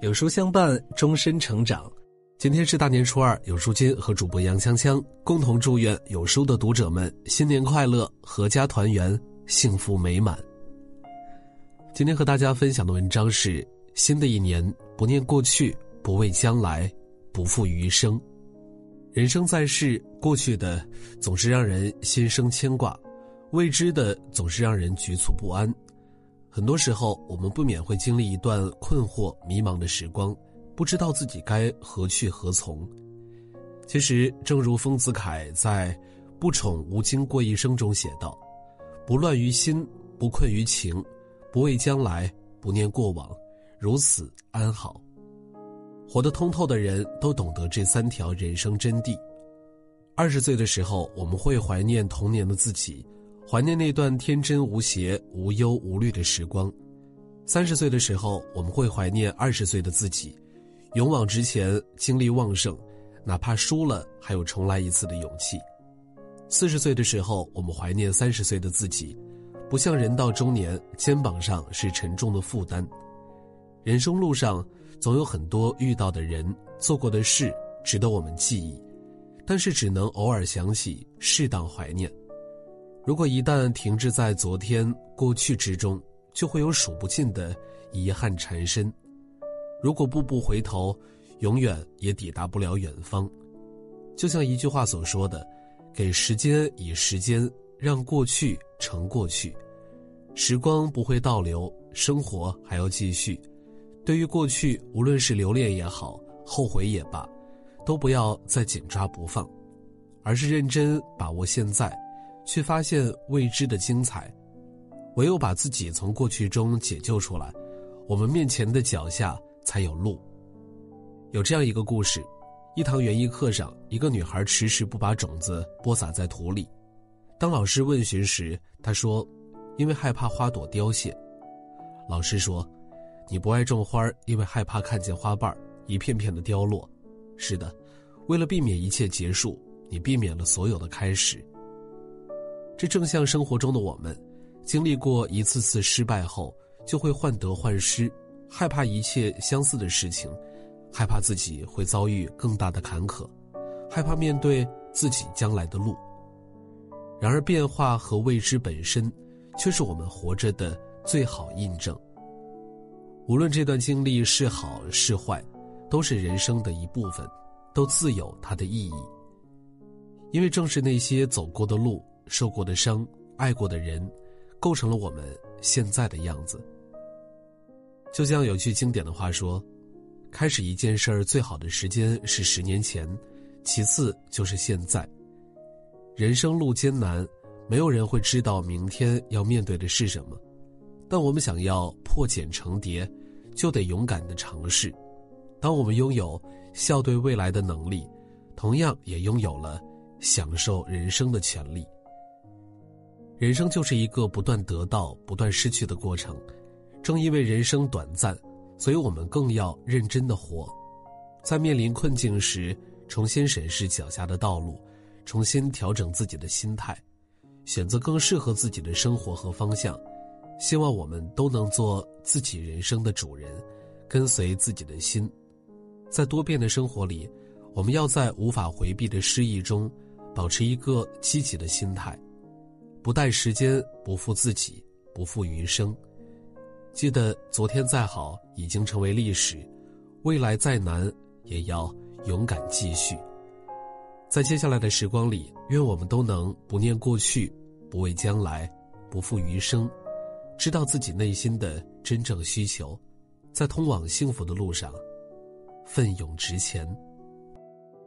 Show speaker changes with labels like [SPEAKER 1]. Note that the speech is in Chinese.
[SPEAKER 1] 有书相伴，终身成长。今天是大年初二，有书君和主播杨锵锵共同祝愿有书的读者们新年快乐，阖家团圆，幸福美满。今天和大家分享的文章是：新的一年，不念过去，不畏将来，不负余生。人生在世，过去的总是让人心生牵挂，未知的总是让人局促不安。很多时候，我们不免会经历一段困惑、迷茫的时光，不知道自己该何去何从。其实，正如丰子恺在《不宠无惊过一生》中写道：“不乱于心，不困于情，不畏将来，不念过往，如此安好。”活得通透的人都懂得这三条人生真谛。二十岁的时候，我们会怀念童年的自己。怀念那段天真无邪、无忧无虑的时光。三十岁的时候，我们会怀念二十岁的自己，勇往直前，精力旺盛，哪怕输了还有重来一次的勇气。四十岁的时候，我们怀念三十岁的自己，不像人到中年，肩膀上是沉重的负担。人生路上，总有很多遇到的人、做过的事值得我们记忆，但是只能偶尔想起，适当怀念。如果一旦停滞在昨天、过去之中，就会有数不尽的遗憾缠身；如果步步回头，永远也抵达不了远方。就像一句话所说的：“给时间以时间，让过去成过去。时光不会倒流，生活还要继续。对于过去，无论是留恋也好，后悔也罢，都不要再紧抓不放，而是认真把握现在。”却发现未知的精彩，唯有把自己从过去中解救出来，我们面前的脚下才有路。有这样一个故事：一堂园艺课上，一个女孩迟迟不把种子播撒在土里。当老师问询时，她说：“因为害怕花朵凋谢。”老师说：“你不爱种花，因为害怕看见花瓣一片片的凋落。是的，为了避免一切结束，你避免了所有的开始。”这正像生活中的我们，经历过一次次失败后，就会患得患失，害怕一切相似的事情，害怕自己会遭遇更大的坎坷，害怕面对自己将来的路。然而，变化和未知本身，却是我们活着的最好印证。无论这段经历是好是坏，都是人生的一部分，都自有它的意义。因为正是那些走过的路。受过的伤，爱过的人，构成了我们现在的样子。就像有句经典的话说：“开始一件事儿最好的时间是十年前，其次就是现在。”人生路艰难，没有人会知道明天要面对的是什么，但我们想要破茧成蝶，就得勇敢的尝试。当我们拥有笑对未来的能力，同样也拥有了享受人生的权利。人生就是一个不断得到、不断失去的过程，正因为人生短暂，所以我们更要认真的活。在面临困境时，重新审视脚下的道路，重新调整自己的心态，选择更适合自己的生活和方向。希望我们都能做自己人生的主人，跟随自己的心。在多变的生活里，我们要在无法回避的失意中，保持一个积极的心态。不待时间，不负自己，不负余生。记得昨天再好，已经成为历史；未来再难，也要勇敢继续。在接下来的时光里，愿我们都能不念过去，不畏将来，不负余生，知道自己内心的真正需求，在通往幸福的路上奋勇直前。